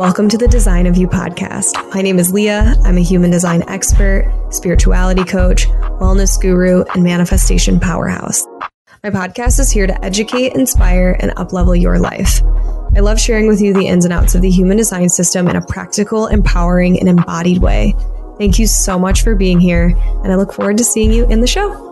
Welcome to the Design of You podcast. My name is Leah. I'm a human design expert, spirituality coach, wellness guru, and manifestation powerhouse. My podcast is here to educate, inspire, and uplevel your life. I love sharing with you the ins and outs of the human design system in a practical, empowering, and embodied way. Thank you so much for being here, and I look forward to seeing you in the show.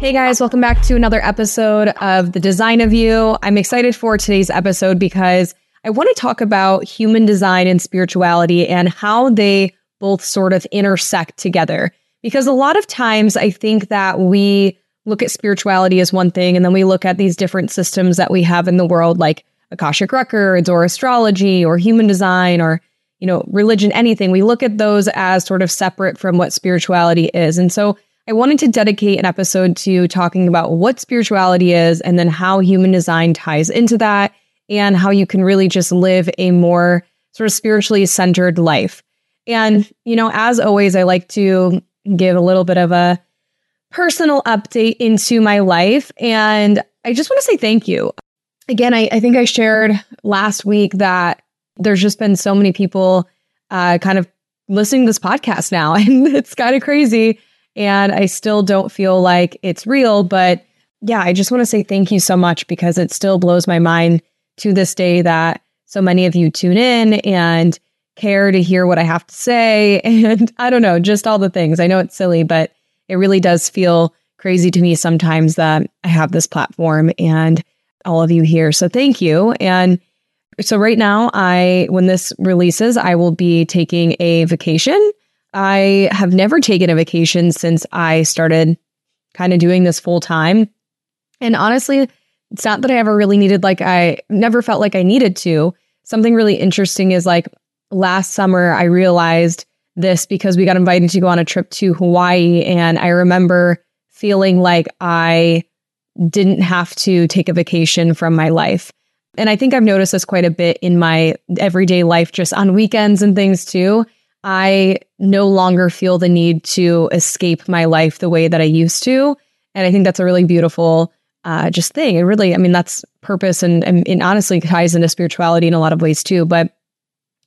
Hey guys, welcome back to another episode of The Design of You. I'm excited for today's episode because I want to talk about human design and spirituality and how they both sort of intersect together. Because a lot of times I think that we look at spirituality as one thing and then we look at these different systems that we have in the world like Akashic records or astrology or human design or you know religion anything we look at those as sort of separate from what spirituality is. And so I wanted to dedicate an episode to talking about what spirituality is and then how human design ties into that and how you can really just live a more sort of spiritually centered life. And, you know, as always, I like to give a little bit of a personal update into my life. And I just want to say thank you. Again, I, I think I shared last week that there's just been so many people uh, kind of listening to this podcast now, and it's kind of crazy and I still don't feel like it's real. But yeah, I just want to say thank you so much because it still blows my mind to this day that so many of you tune in and care to hear what I have to say. And I don't know, just all the things. I know it's silly, but it really does feel crazy to me sometimes that I have this platform and all of you here. So thank you. And so right now, I when this releases, I will be taking a vacation I have never taken a vacation since I started kind of doing this full time. And honestly, it's not that I ever really needed, like, I never felt like I needed to. Something really interesting is like last summer, I realized this because we got invited to go on a trip to Hawaii. And I remember feeling like I didn't have to take a vacation from my life. And I think I've noticed this quite a bit in my everyday life, just on weekends and things too. I no longer feel the need to escape my life the way that I used to. And I think that's a really beautiful uh, just thing. It really, I mean, that's purpose and, and, and honestly ties into spirituality in a lot of ways too. But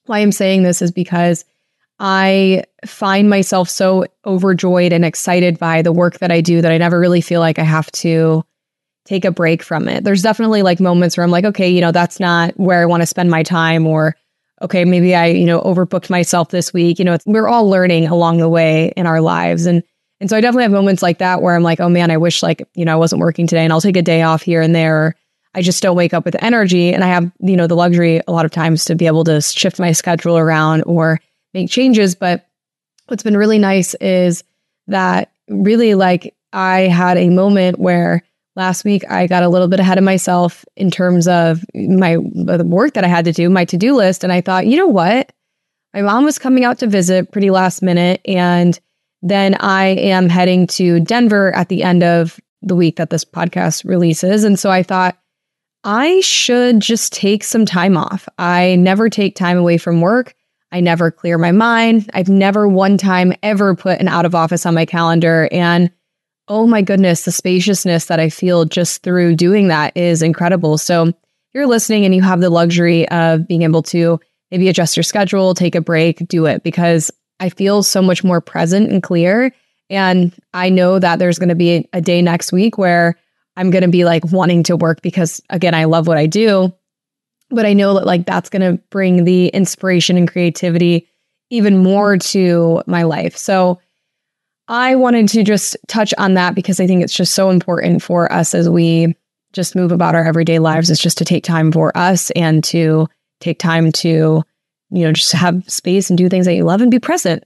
why I'm saying this is because I find myself so overjoyed and excited by the work that I do that I never really feel like I have to take a break from it. There's definitely like moments where I'm like, okay, you know, that's not where I want to spend my time or okay, maybe I, you know, overbooked myself this week. You know, we're all learning along the way in our lives. And and so I definitely have moments like that where I'm like, oh man, I wish like, you know, I wasn't working today and I'll take a day off here and there. I just don't wake up with energy. And I have, you know, the luxury a lot of times to be able to shift my schedule around or make changes. But what's been really nice is that really like I had a moment where last week I got a little bit ahead of myself in terms of my the work that I had to do, my to-do list and I thought, "You know what? My mom was coming out to visit pretty last minute and then I am heading to Denver at the end of the week that this podcast releases and so I thought I should just take some time off. I never take time away from work. I never clear my mind. I've never one time ever put an out of office on my calendar and oh my goodness, the spaciousness that I feel just through doing that is incredible. So you're listening and you have the luxury of being able to maybe adjust your schedule, take a break, do it because I feel so much more present and clear. And I know that there's going to be a, day next week where I'm going to be like wanting to work because again, I love what I do. But I know that like that's going to bring the inspiration and creativity even more to my life. So I wanted to just touch on that because I think it's just so important for us as we just move about our everyday lives is just to take time for us and to take time to, you know, just have space and do things that you love and be present.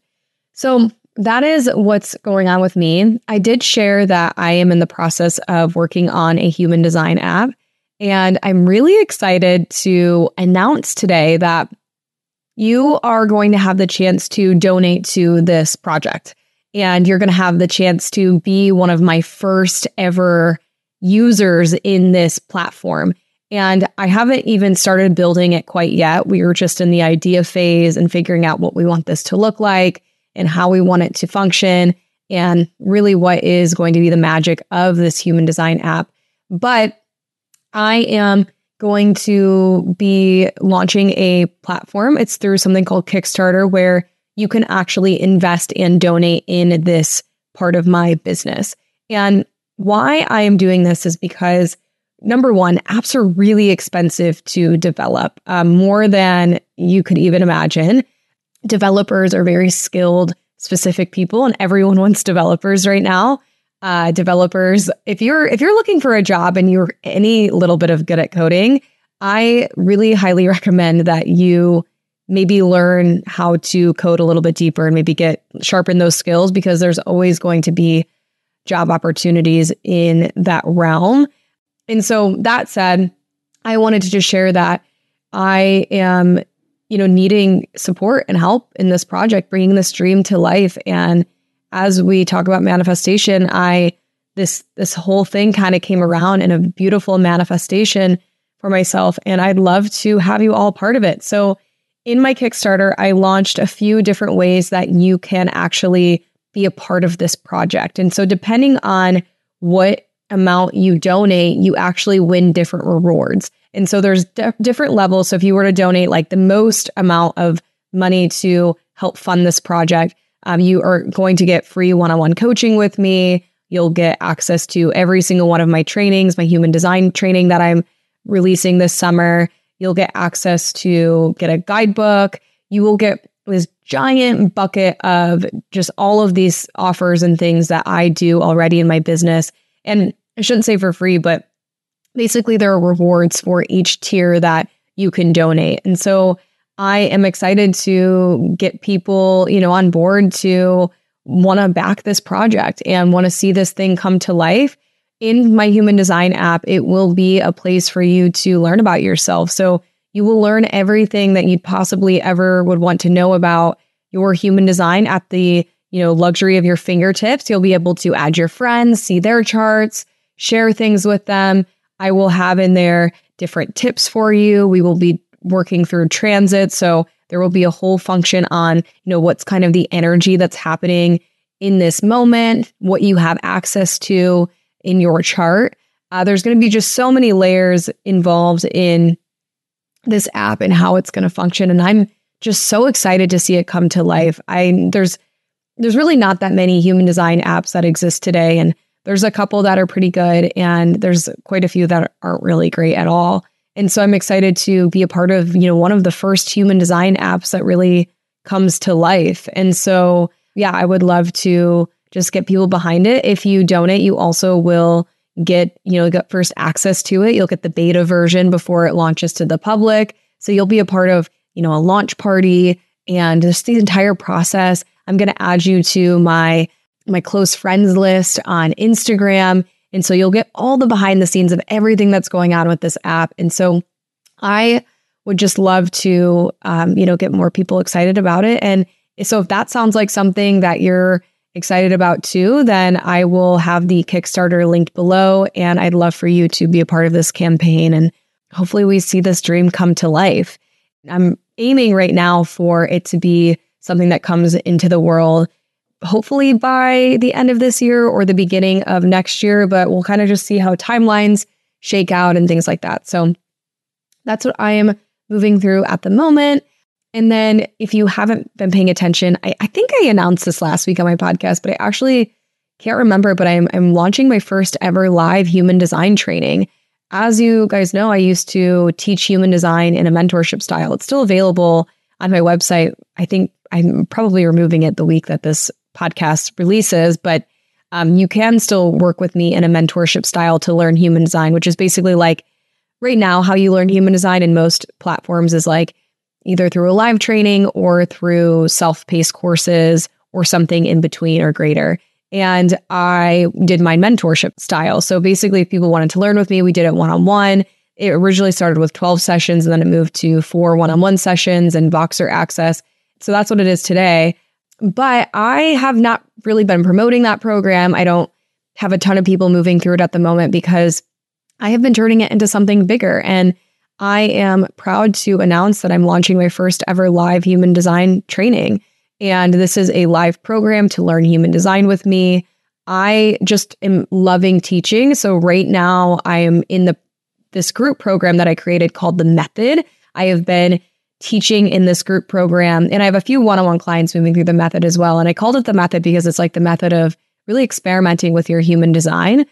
So that is what's going on with me. I did share that I am in the process of working on a human design app. And I'm really excited to announce today that you are going to have the chance to donate to this project and you're going to have the chance to be one of my first ever users in this platform. And I haven't even started building it quite yet. We were just in the idea phase and figuring out what we want this to look like and how we want it to function and really what is going to be the magic of this human design app. But I am going to be launching a platform. It's through something called Kickstarter where you can actually invest and donate in this part of my business. And why I am doing this is because number one, apps are really expensive to develop, um, more than you could even imagine. Developers are very skilled, specific people, and everyone wants developers right now. Uh, developers, if you're if you're looking for a job and you're any little bit of good at coding, I really highly recommend that you maybe learn how to code a little bit deeper and maybe get sharpen those skills because there's always going to be job opportunities in that realm. And so that said, I wanted to just share that I am, you know, needing support and help in this project, bringing this dream to life. And as we talk about manifestation, I this this whole thing kind of came around in a beautiful manifestation for myself, and I'd love to have you all part of it. So in my Kickstarter, I launched a few different ways that you can actually be a part of this project. And so, depending on what amount you donate, you actually win different rewards. And so, there's d- different levels. So, if you were to donate like the most amount of money to help fund this project, um, you are going to get free one on one coaching with me. You'll get access to every single one of my trainings, my human design training that I'm releasing this summer. You'll get access to get a guidebook. You will get this giant bucket of just all of these offers and things that I do already in my business. And I shouldn't say for free, but basically there are rewards for each tier that you can donate. And so I am excited to get people, you know, on board to want to back this project and want to see this thing come to life in my human design app, it will be a place for you to learn about yourself. So you will learn everything that you possibly ever would want to know about your human design at the, you know, luxury of your fingertips. You'll be able to add your friends, see their charts, share things with them. I will have in there different tips for you. We will be working through transit, so there will be a whole function on, you know, what's kind of the energy that's happening in this moment, what you have access to, in your chart. Uh, there's going to be just so many layers involved in this app and how it's going to function, and I'm just so excited to see it come to life. I there's there's really not that many human design apps that exist today, and there's a couple that are pretty good, and there's quite a few that aren't really great at all. And so I'm excited to be a part of you know one of the first human design apps that really comes to life. And so yeah, I would love to just get people behind it. If you donate, you also will get, you know, get first access to it. You'll get the beta version before it launches to the public. So you'll be a part of, you know, a launch party and just the entire process. I'm going to add you to my my close friends list on Instagram. And so you'll get all the behind the scenes of everything that's going on with this app. And so I would just love to, um, you know, get more people excited about it. And so if that sounds like something that you're excited about too, then I will have the Kickstarter linked below. And I'd love for you to be a part of this campaign. And hopefully, we see this dream come to life. I'm aiming right now for it to be something that comes into the world, hopefully by the end of this year or the beginning of next year. But we'll kind of just see how timelines shake out and things like that. So that's what I am moving through at the moment. And then if you haven't been paying attention, I, I think I announced this last week on my podcast, but I actually can't remember, but I'm I'm launching my first ever live human design training. As you guys know, I used to teach human design in a mentorship style. It's still available on my website. I think I'm probably removing it the week that this podcast releases, but um, you can still work with me in a mentorship style to learn human design, which is basically like right now how you learn human design in most platforms is like either through a live training or through self paced courses or something in between or greater. And I did my mentorship style. So basically, if people wanted to learn with me, we did it one on one. It originally started with 12 sessions and then it moved to four one on one sessions and Voxer access. So that's what it is today. But I have not really been promoting that program. I don't have a ton of people moving through it at the moment because I have been turning it into something bigger. And I am proud to announce that I'm launching my first ever live human design training. And this is a live program to learn human design with me. I just am loving teaching. So right now I am in the this group program that I created called The Method. I have been teaching in this group program, and I have a few one on one clients moving through the method as well. And I called it the method because it's like the method of really experimenting with your human design.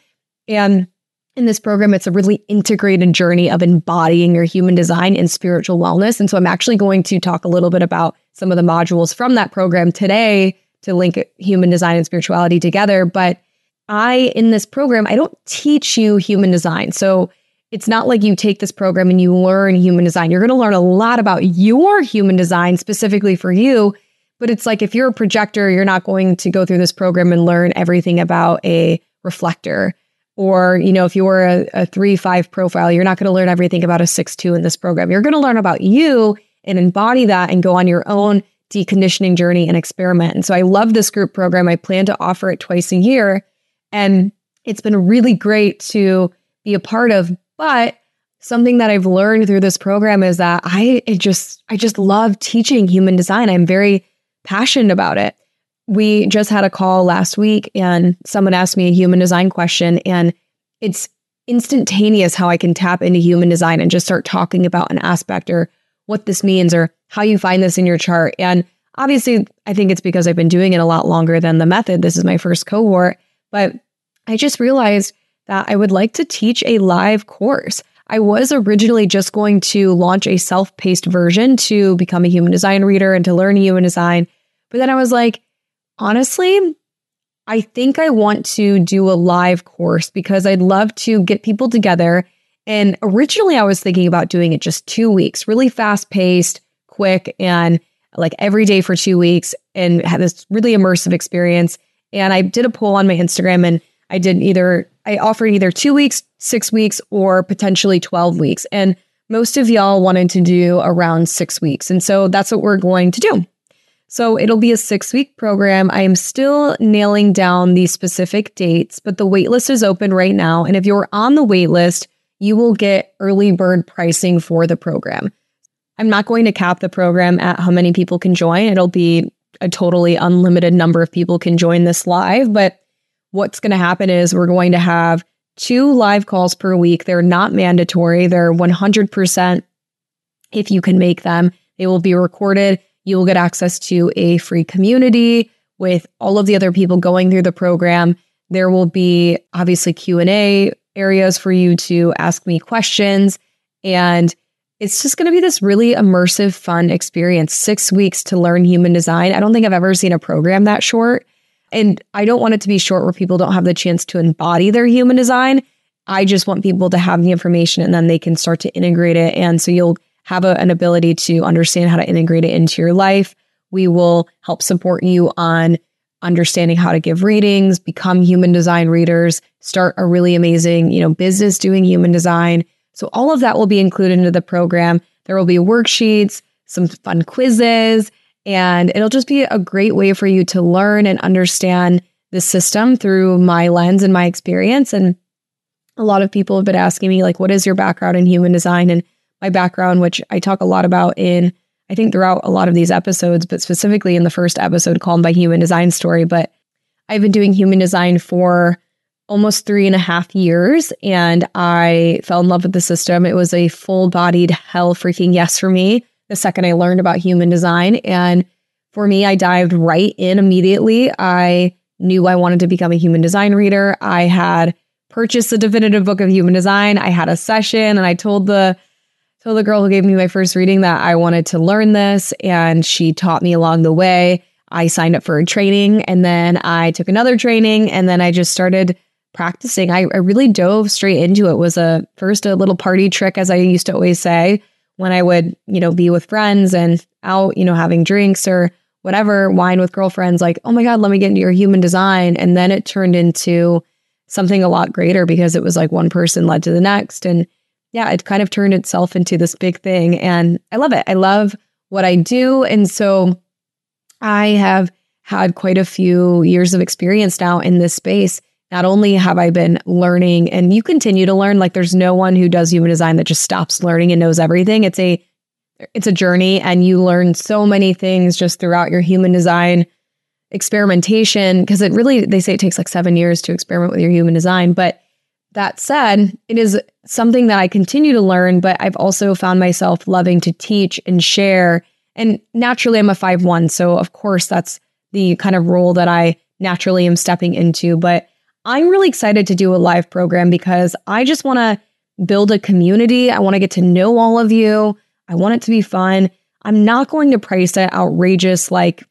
And in this program, it's a really integrated journey of embodying your human design and spiritual wellness. And so I'm actually going to talk a little bit about some of the modules from that program today to link human design and spirituality together. But I, in this program, I don't teach you human design. So it's not like you take this program and you learn human design. You're going to learn a lot about your human design specifically for you. But it's like if you're a projector, you're not going to go through this program and learn everything about a reflector. Or, you know, if you're a, a three, five profile, you're not going to learn everything about a six, two in this program. You're going to learn about you and embody that and go on your own deconditioning journey and experiment. And so I love this group program. I plan to offer it twice a year. And it's been really great to be a part of but something that I've learned through this program is that I just I just love teaching human design. I'm very passionate about it. We just had a call last week and someone asked me a human design question and it's instantaneous how I can tap into human design and just start talking about an aspect or what this means or how you find this in your chart. And obviously, I think it's because I've been doing it a lot longer than the method. This is my first cohort, but I just realized that I would like to teach a live course. I was originally just going to launch a self paced version to become a human design reader and to learn human design. But then I was like, honestly, I think I want to do a live course because I'd love to get people together. And originally, I was thinking about doing it just two weeks, really fast paced, quick, and like every day for two weeks and had this really immersive experience. And I did a poll on my Instagram and I did either I offered either two weeks, six weeks, or potentially 12 weeks. And most of y'all wanted to do around six weeks. And so that's what we're going to do. So it'll be a six week program. I am still nailing down the specific dates, but the waitlist is open right now. And if you're on the waitlist, you will get early bird pricing for the program. I'm not going to cap the program at how many people can join. It'll be a totally unlimited number of people can join this live, but what's going to happen is we're going to have two live calls per week. They're not mandatory, they're 100% if you can make them. They will be recorded. You will get access to a free community with all of the other people going through the program. There will be obviously Q&A areas for you to ask me questions and it's just going to be this really immersive fun experience. 6 weeks to learn human design. I don't think I've ever seen a program that short. And I don't want it to be short where people don't have the chance to embody their human design. I just want people to have the information and then they can start to integrate it. And so you'll have a, an ability to understand how to integrate it into your life. We will help support you on understanding how to give readings, become human design readers, start a really amazing, you know, business doing human design. So all of that will be included into the program. There will be worksheets, some fun quizzes, and it'll just be a great way for you to learn and understand the system through my lens and my experience. And a lot of people have been asking me, like, what is your background in human design? And my background, which I talk a lot about in, I think, throughout a lot of these episodes, but specifically in the first episode called My Human Design Story. But I've been doing human design for almost three and a half years and I fell in love with the system. It was a full bodied hell freaking yes for me the second I learned about human design. And for me, I dived right in immediately. I knew I wanted to become a human design reader. I had purchased the definitive book of human design. I had a session and I told the told the girl who gave me my first reading that I wanted to learn this and she taught me along the way. I signed up for a training and then I took another training and then I just started practicing. I, I really dove straight into it. it was a first a little party trick as I used to always say when I would, you know, be with friends and out, you know, having drinks or whatever, wine with girlfriends, like, oh my God, let me get into your human design. And then it turned into something a lot greater because it was like one person led to the next. And yeah, it kind of turned itself into this big thing. And I love it. I love what I do. And so I have had quite a few years of experience now in this space not only have I been learning and you continue to learn, like there's no one who does human design that just stops learning and knows everything. It's a it's a journey and you learn so many things just throughout your human design experimentation because it really they say it takes like 7 years to experiment with your human design, but that said, it is something that I continue to learn, but I've also found myself loving to teach and share. And naturally, I'm a 5 1. So, of course, that's the kind of role that I naturally am stepping into. But I'm really excited to do a live program because I just want to build a community. I want to get to know all of you. I want it to be fun. I'm not going to price it outrageous. Like,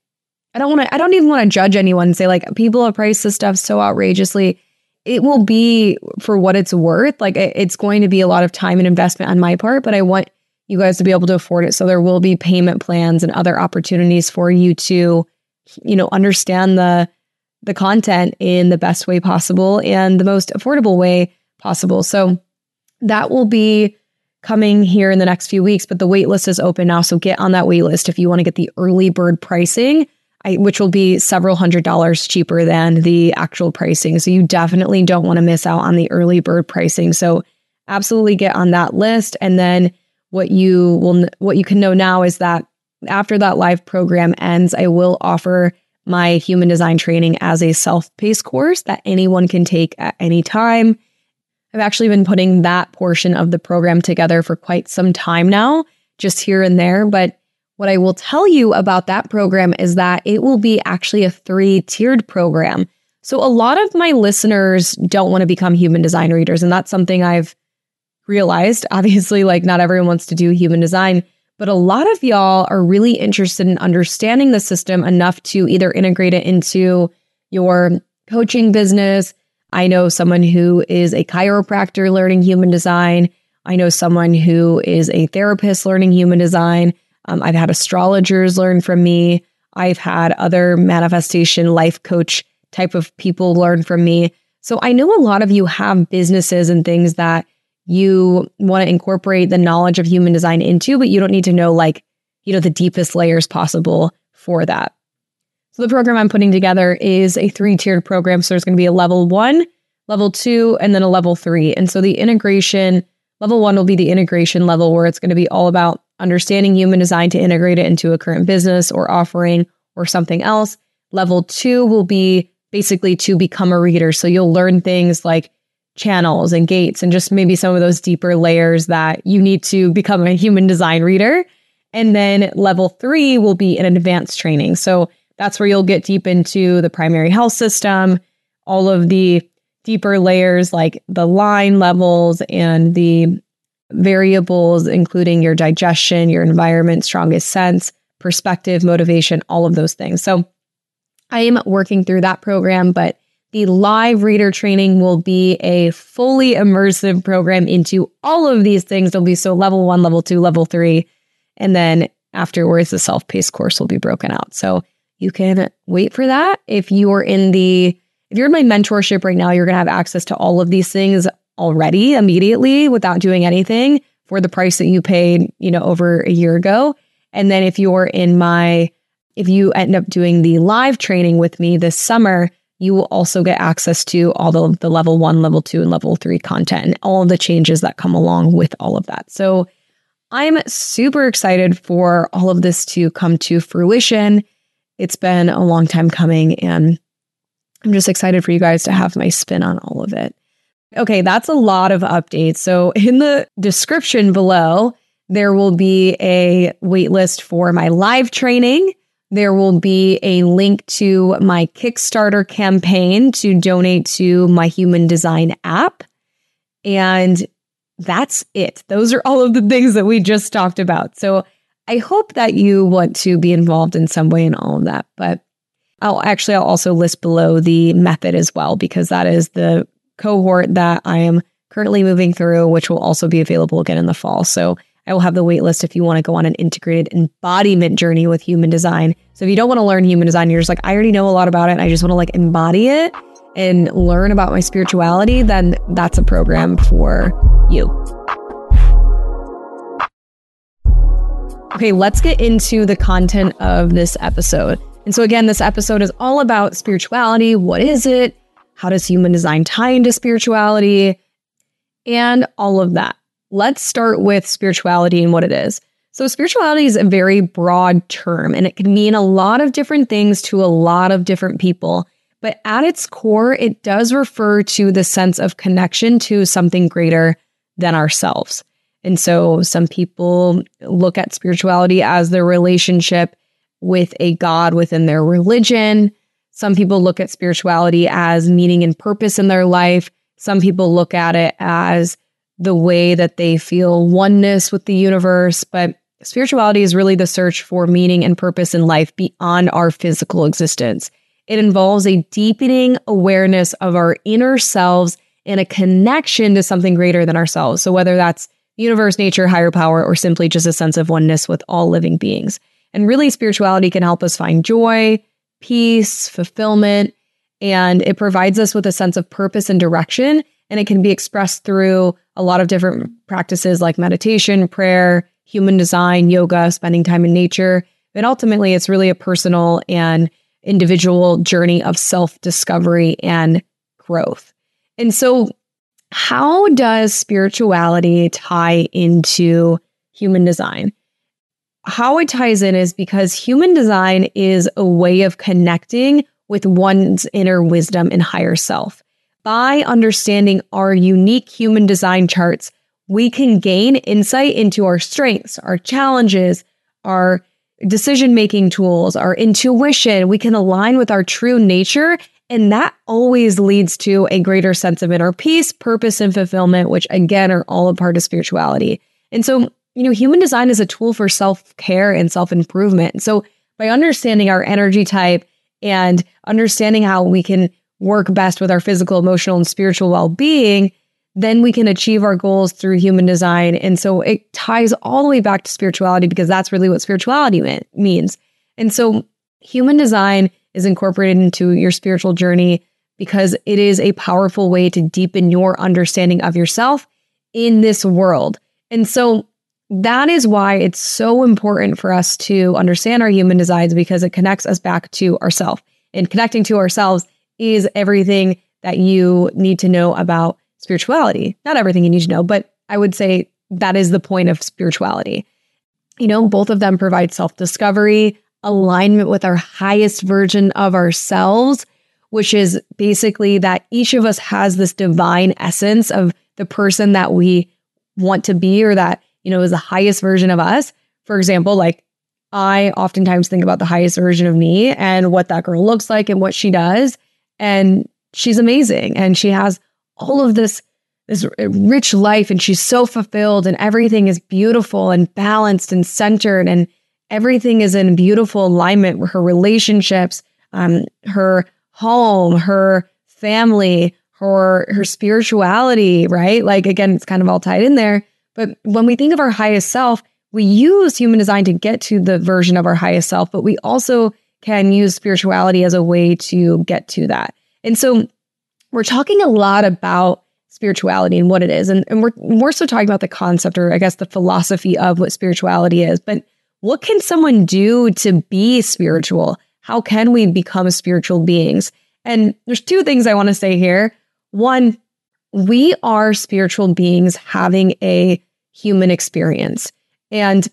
I don't want to, I don't even want to judge anyone and say, like, people have priced this stuff so outrageously. It will be for what it's worth. Like, it's going to be a lot of time and investment on my part, but I want you guys to be able to afford it. So there will be payment plans and other opportunities for you to, you know, understand the, the content in the best way possible and the most affordable way possible. So that will be coming here in the next few weeks, but the waitlist is open now. So get on that waitlist if you want to get the early bird pricing, Which will be several hundred dollars cheaper than the actual pricing. So you definitely don't want to miss out on the early bird pricing. So absolutely get on that list. And then what you will, what you can know now is that after that live program ends, I will offer my human design training as a self paced course that anyone can take at any time. I've actually been putting that portion of the program together for quite some time now, just here and there. But what I will tell you about that program is that it will be actually a three tiered program. So a lot of my listeners don't want to become human design readers. And that's something I've realized. Obviously, like not everyone wants to do human design, but a lot of y'all are really interested in understanding the system enough to either integrate it into your coaching business. I know someone who is a chiropractor learning human design. I know someone who is a therapist learning human design. Um, I've had astrologers learn from me. I've had other manifestation life coach type of people learn from me. So I know a lot of you have businesses and things that you want to incorporate the knowledge of human design into, but you don't need to know like, you know, the deepest layers possible for that. So the program I'm putting together is a three-tiered program. So there's going to be a level one, level two, and then a level three. And so the integration, level one will be the integration level where it's going to be all about understanding human design to integrate it into a current business or offering or something else. Level two will be basically to become a reader. So you'll learn things like channels and gates and just maybe some of those deeper layers that you need to become a human design reader. And then level three will be an advanced training. So that's where you'll get deep into the primary health system, all of the deeper layers like the line levels and the variables, including your digestion, your environment, strongest sense, perspective, motivation, all of those things. So I am working through that program, but the live reader training will be a fully immersive program into all of these things. It'll be so level one, level two, level three. And then afterwards, the self paced course will be broken out. So you can wait for that. If you're in the, if you're in my mentorship right now, you're going to have access to all of these things already immediately without doing anything for the price that you paid, you know, over a year ago. And then if you're in my, if you end up doing the live training with me this summer, you will also get access to all the, the level one, level two, and level three content and all of the changes that come along with all of that. So I'm super excited for all of this to come to fruition. It's been a long time coming, and I'm just excited for you guys to have my spin on all of it. Okay, that's a lot of updates. So, in the description below, there will be a waitlist for my live training there will be a link to my Kickstarter campaign to donate to my human design app. And that's it. Those are all of the things that we just talked about. So I hope that you want to be involved in some way in all of that. But I'll actually, I'll also list below the method as well, because that is the cohort that I am currently moving through, which will also be available again in the fall. So I will have the waitlist if you want to go on an integrated embodiment journey with human design. So if you don't want to learn human design, you're just like, I already know a lot about it. I just want to like embody it and learn about my spirituality, then that's a program for you. Okay, let's get into the content of this episode. And so, again, this episode is all about spirituality. What is it? How does human design tie into spirituality? And all of that let's start with spirituality and what it is. So, spirituality is a very broad term and it can mean a lot of different things to a lot of different people. But at its core, it does refer to the sense of connection to something greater than ourselves. And so some people look at spirituality as their relationship with a God within their religion. Some people look at spirituality as meaning and purpose in their life. Some people look at it as the way that they feel oneness with the universe. But spirituality is really the search for meaning and purpose in life beyond our physical existence. It involves a deepening awareness of our inner selves and a connection to something greater than ourselves. So, whether that's universe, nature, higher power, or simply just a sense of oneness with all living beings. And really, spirituality can help us find joy, peace, fulfillment, and it provides us with a sense of purpose and direction. And it can be expressed through a lot of different practices like meditation, prayer, human design, yoga, spending time in nature. But ultimately, it's really a personal and individual journey of self discovery and growth. And so, how does spirituality tie into human design? How it ties in is because human design is a way of connecting with one's inner wisdom and higher self. By understanding our unique human design charts, we can gain insight into our strengths, our challenges, our decision making tools, our intuition. We can align with our true nature. And that always leads to a greater sense of inner peace, purpose, and fulfillment, which again are all a part of spirituality. And so, you know, human design is a tool for self care and self improvement. So, by understanding our energy type and understanding how we can work best with our physical, emotional, and spiritual well being, then we can achieve our goals through human design. And so it ties all the way back to spirituality because that's really what spirituality means. And so human design is incorporated into your spiritual journey because it is a powerful way to deepen your understanding of yourself in this world. And so that is why it's so important for us to understand our human designs because it connects us back to ourselves. And connecting to ourselves is everything that you need to know about spirituality. Not everything you need to know, but I would say that is the point of spirituality. You know, both of them provide self discovery, alignment with our highest version of ourselves, which is basically that each of us has this divine essence of the person that we want to be or that, you know, is the highest version of us. For example, like I oftentimes think about the highest version of me and what that girl looks like and what she does. And she's amazing. And she has all of this this rich life and she's so fulfilled and everything is beautiful and balanced and centered and everything is in beautiful alignment with her relationships um, her home her family her her spirituality right like again it's kind of all tied in there but when we think of our highest self we use human design to get to the version of our highest self but we also can use spirituality as a way to get to that and so we're talking a lot about spirituality and what it is. And, and we're more so talking about the concept or I guess the philosophy of what spirituality is. But what can someone do to be spiritual? How can we become spiritual beings? And there's two things I want to say here. One, we are spiritual beings having a human experience. And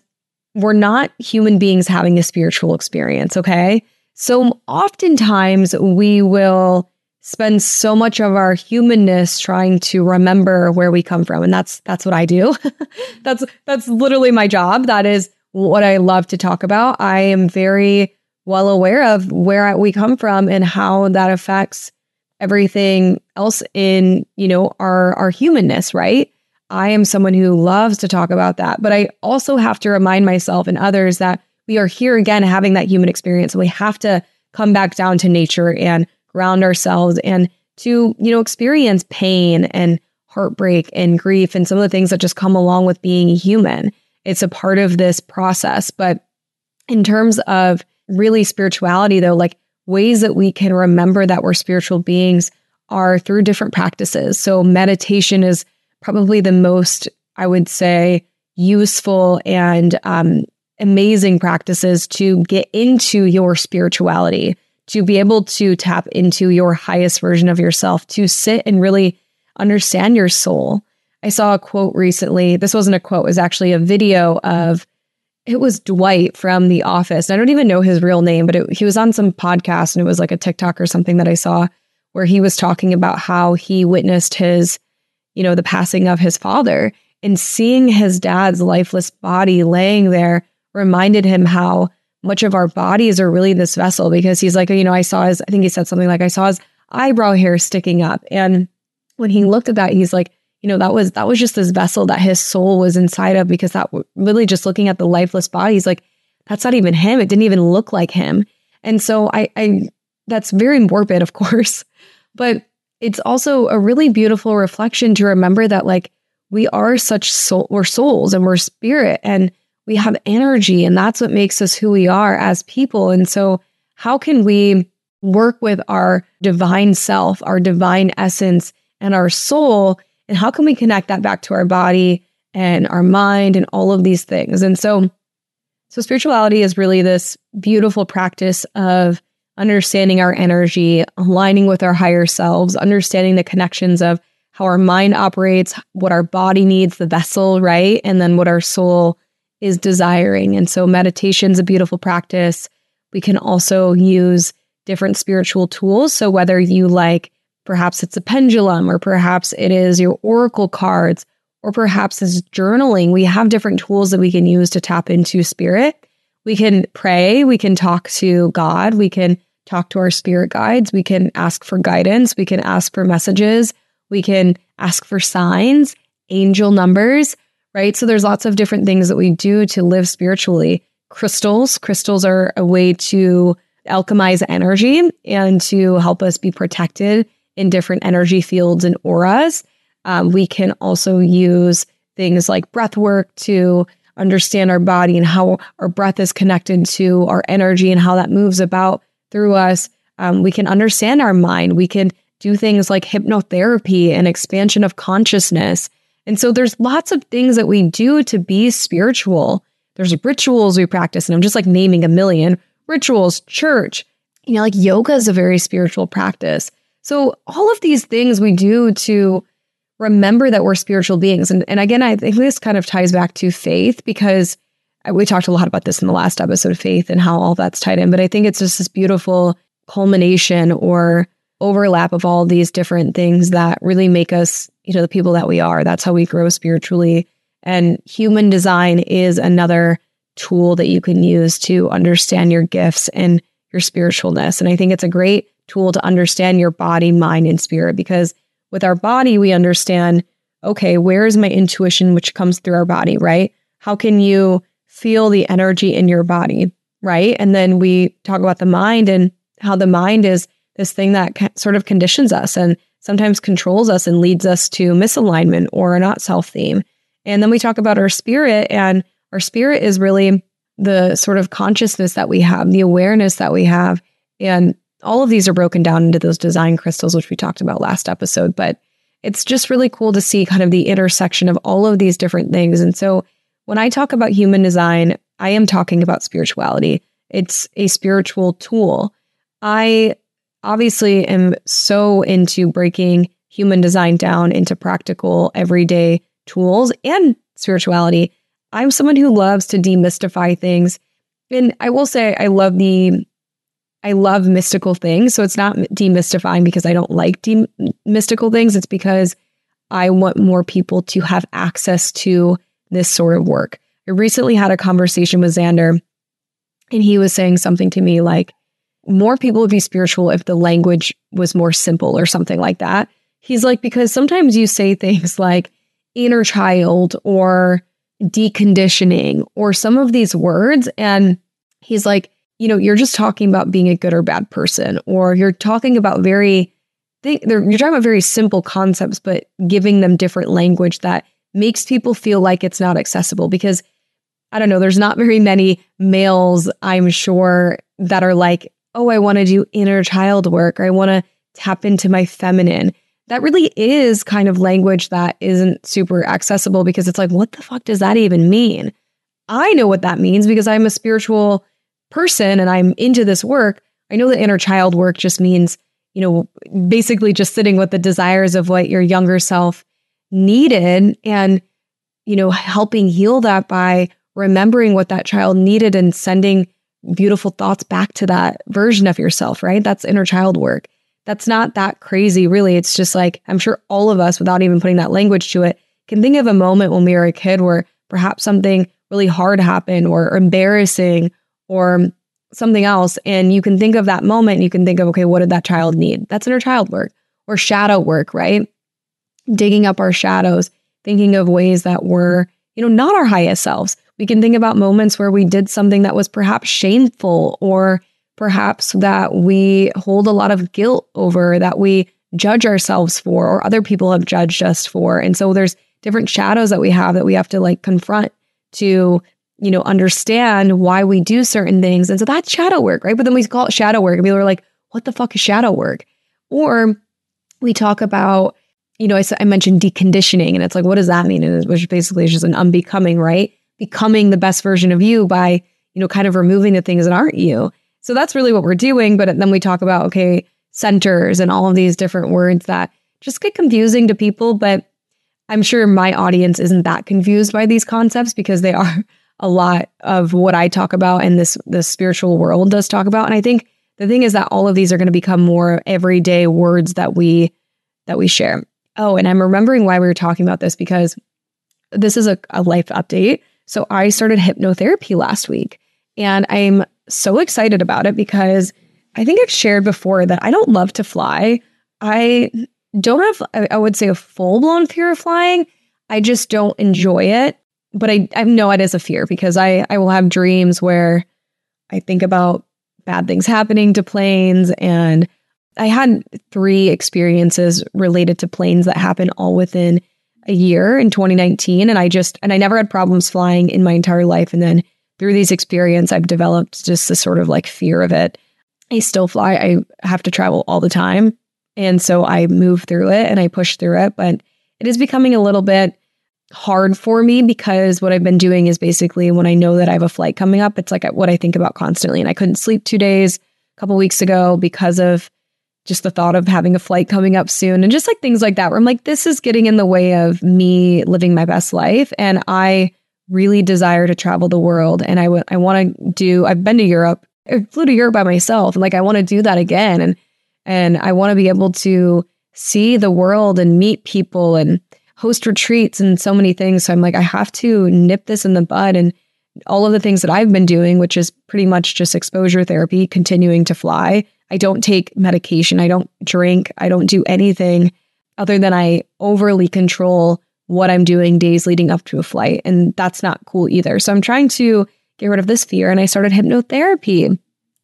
we're not human beings having a spiritual experience, okay? So oftentimes we will spend so much of our humanness trying to remember where we come from and that's that's what I do. that's that's literally my job. That is what I love to talk about. I am very well aware of where we come from and how that affects everything else in, you know, our our humanness, right? I am someone who loves to talk about that, but I also have to remind myself and others that we are here again having that human experience. So We have to come back down to nature and ground ourselves and to, you know, experience pain and heartbreak and grief and some of the things that just come along with being human. It's a part of this process. But in terms of really spirituality, though, like ways that we can remember that we're spiritual beings are through different practices. So, meditation is probably the most, I would say, useful and um, amazing practices to get into your spirituality to be able to tap into your highest version of yourself, to sit and really understand your soul. I saw a quote recently. This wasn't a quote, it was actually a video of it was Dwight from The Office. I don't even know his real name, but it, he was on some podcast and it was like a TikTok or something that I saw where he was talking about how he witnessed his, you know, the passing of his father and seeing his dad's lifeless body laying there reminded him how much of our bodies are really this vessel because he's like, you know, I saw his, I think he said something like, I saw his eyebrow hair sticking up. And when he looked at that, he's like, you know, that was, that was just this vessel that his soul was inside of because that really just looking at the lifeless body, he's like, that's not even him. It didn't even look like him. And so I, I, that's very morbid, of course, but it's also a really beautiful reflection to remember that like we are such soul, we're souls and we're spirit and we have energy and that's what makes us who we are as people. And so how can we work with our divine self, our divine essence and our soul? And how can we connect that back to our body and our mind and all of these things? And so, so spirituality is really this beautiful practice of understanding our energy, aligning with our higher selves, understanding the connections of how our mind operates, what our body needs, the vessel, right? And then what our soul is desiring. And so meditation is a beautiful practice. We can also use different spiritual tools. So whether you like, perhaps it's a pendulum, or perhaps it is your oracle cards, or perhaps it's journaling, we have different tools that we can use to tap into spirit we can pray, we can talk to God, we can talk to our spirit guides, we can ask for guidance, we can ask for messages, we can ask for signs, angel numbers, right? So there's lots of different things that we do to live spiritually. Crystals, crystals are a way to alchemize energy and to help us be protected in different energy fields and auras. Um, we can also use things like breath work to understand our body and how our breath is connected to our energy and how that moves about through us. Um, we can understand our mind. We can do things like hypnotherapy and expansion of consciousness. And so there's lots of things that we do to be spiritual. There's rituals we practice, and I'm just like naming a million rituals, church, you know, like yoga is a very spiritual practice. So all of these things we do to remember that we're spiritual beings. And, and again, I think this kind of ties back to faith because we talked a lot about this in the last episode of faith and how all that's tied in. But I think it's just this beautiful culmination or overlap of all these different things that really make us, you know, the people that we are. That's how we grow spiritually. And human design is another tool that you can use to understand your gifts and your spiritualness. And I think it's a great tool to understand your body, mind, and spirit because with our body, we understand okay, where is my intuition, which comes through our body, right? How can you feel the energy in your body, right? And then we talk about the mind and how the mind is this thing that sort of conditions us and sometimes controls us and leads us to misalignment or a not self theme. And then we talk about our spirit, and our spirit is really the sort of consciousness that we have, the awareness that we have. And all of these are broken down into those design crystals, which we talked about last episode. But it's just really cool to see kind of the intersection of all of these different things. And so when I talk about human design, I am talking about spirituality. It's a spiritual tool. I obviously am so into breaking human design down into practical, everyday tools and spirituality. I'm someone who loves to demystify things. And I will say, I love the I love mystical things. So it's not demystifying because I don't like de- mystical things. It's because I want more people to have access to this sort of work. I recently had a conversation with Xander, and he was saying something to me like, more people would be spiritual if the language was more simple or something like that. He's like, because sometimes you say things like inner child or deconditioning or some of these words. And he's like, you know, you're just talking about being a good or bad person, or you're talking about very, you're talking about very simple concepts, but giving them different language that makes people feel like it's not accessible because I don't know, there's not very many males, I'm sure, that are like, oh, I want to do inner child work or I want to tap into my feminine. That really is kind of language that isn't super accessible because it's like, what the fuck does that even mean? I know what that means because I'm a spiritual person and I'm into this work, I know that inner child work just means, you know, basically just sitting with the desires of what your younger self needed and, you know, helping heal that by remembering what that child needed and sending beautiful thoughts back to that version of yourself, right? That's inner child work. That's not that crazy, really. It's just like, I'm sure all of us, without even putting that language to it, can think of a moment when we were a kid where perhaps something really hard happened or embarrassing or something else. And you can think of that moment you can think of, okay, what did that child need? That's inner child work or shadow work, right? Digging up our shadows, thinking of ways that were, you know, not our highest selves. We can think about moments where we did something that was perhaps shameful or perhaps that we hold a lot of guilt over, that we judge ourselves for, or other people have judged us for. And so there's different shadows that we have that we have to like confront to you know, understand why we do certain things. And so that's shadow work, right? But then we call it shadow work. And people are like, what the fuck is shadow work? Or we talk about, you know, I, I mentioned deconditioning, and it's like, what does that mean? And which basically is just an unbecoming, right? Becoming the best version of you by, you know, kind of removing the things that aren't you. So that's really what we're doing. But then we talk about, okay, centers and all of these different words that just get confusing to people. But I'm sure my audience isn't that confused by these concepts because they are a lot of what I talk about and this the spiritual world does talk about. And I think the thing is that all of these are going to become more everyday words that we that we share. Oh, and I'm remembering why we were talking about this because this is a, a life update. So I started hypnotherapy last week and I'm so excited about it because I think I've shared before that I don't love to fly. I don't have, I would say, a full blown fear of flying. I just don't enjoy it but I, I know it is a fear because I, I will have dreams where I think about bad things happening to planes. And I had three experiences related to planes that happened all within a year in 2019. And I just, and I never had problems flying in my entire life. And then through these experiences, I've developed just this sort of like fear of it. I still fly. I have to travel all the time. And so I move through it and I push through it. But it is becoming a little bit hard for me because what I've been doing is basically when I know that I have a flight coming up, it's like what I think about constantly. And I couldn't sleep two days a couple weeks ago because of just the thought of having a flight coming up soon and just like things like that where I'm like, this is getting in the way of me living my best life. And I really desire to travel the world. And I, w- I want to do, I've been to Europe. I flew to Europe by myself and like I want to do that again. And and I want to be able to see the world and meet people and host retreats and so many things. So I'm like, I have to nip this in the bud. And all of the things that I've been doing, which is pretty much just exposure therapy, continuing to fly. I don't take medication. I don't drink. I don't do anything other than I overly control what I'm doing days leading up to a flight. And that's not cool either. So I'm trying to get rid of this fear. And I started hypnotherapy.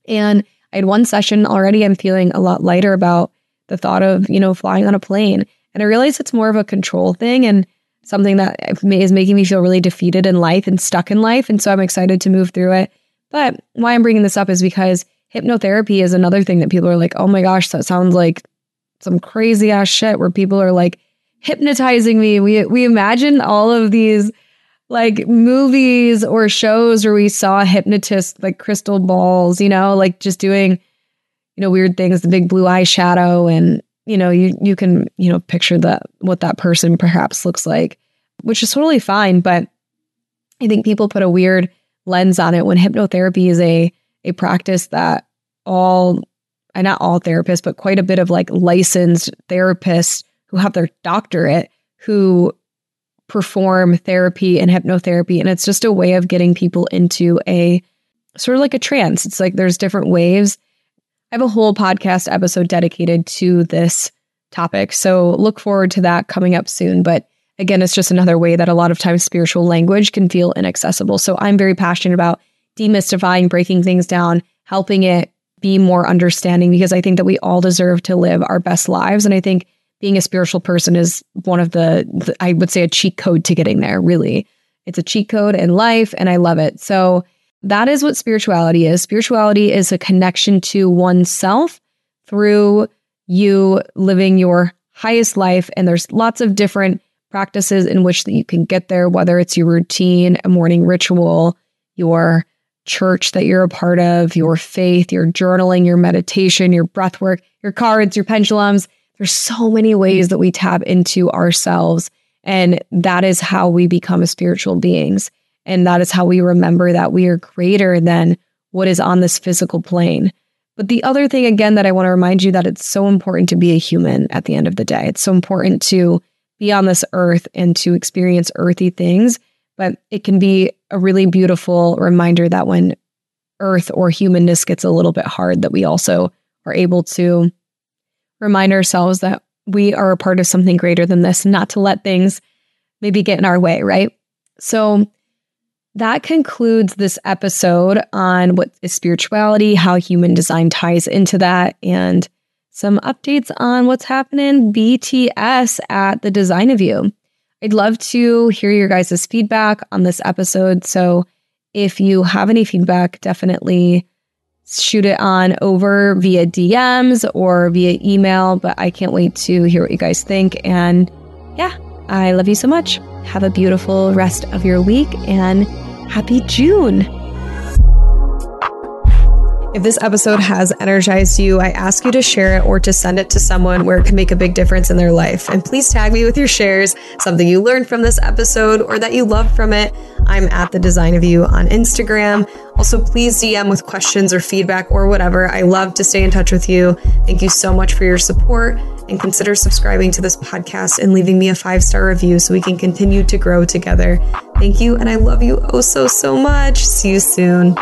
And I had one session already. I'm feeling a lot lighter about the thought of, you know, flying on a plane. And I realize it's more of a control thing and something that is making me feel really defeated in life and stuck in life. And so I'm excited to move through it. But why I'm bringing this up is because hypnotherapy is another thing that people are like, oh my gosh, that sounds like some crazy ass shit where people are like hypnotizing me. We we imagine all of these like movies or shows where we saw hypnotists like crystal balls, you know, like just doing, you know, weird things, the big blue eyeshadow and you know, you you can, you know, picture that what that person perhaps looks like, which is totally fine. But I think people put a weird lens on it when hypnotherapy is a a practice that all and not all therapists, but quite a bit of like licensed therapists who have their doctorate who perform therapy and hypnotherapy. And it's just a way of getting people into a sort of like a trance. It's like there's different waves I have a whole podcast episode dedicated to this topic. So look forward to that coming up soon. But again, it's just another way that a lot of times spiritual language can feel inaccessible. So I'm very passionate about demystifying, breaking things down, helping it be more understanding because I think that we all deserve to live our best lives. And I think being a spiritual person is one of the, the I would say, a cheat code to getting there, really. It's a cheat code in life, and I love it. So that is what spirituality is. Spirituality is a connection to oneself through you living your highest life. And there's lots of different practices in which that you can get there, whether it's your routine, a morning ritual, your church that you're a part of, your faith, your journaling, your meditation, your breath work, your cards, your pendulums. There's so many ways that we tap into ourselves. And that is how we become spiritual beings. And that is how we remember that we are greater than what is on this physical plane. But the other thing, again, that I want to remind you that it's so important to be a human at the end of the day. It's so important to be on this earth and to experience earthy things. But it can be a really beautiful reminder that when earth or humanness gets a little bit hard, that we also are able to remind ourselves that we are a part of something greater than this, not to let things maybe get in our way, right? So that concludes this episode on what is spirituality, how human design ties into that, and some updates on what's happening BTS at the Design of You. I'd love to hear your guys' feedback on this episode. So if you have any feedback, definitely shoot it on over via DMs or via email. But I can't wait to hear what you guys think. And yeah, I love you so much. Have a beautiful rest of your week and happy June. If this episode has energized you, I ask you to share it or to send it to someone where it can make a big difference in their life. And please tag me with your shares, something you learned from this episode or that you loved from it. I'm at the design of you on Instagram. Also, please DM with questions or feedback or whatever. I love to stay in touch with you. Thank you so much for your support and consider subscribing to this podcast and leaving me a five star review so we can continue to grow together. Thank you. And I love you oh so, so much. See you soon.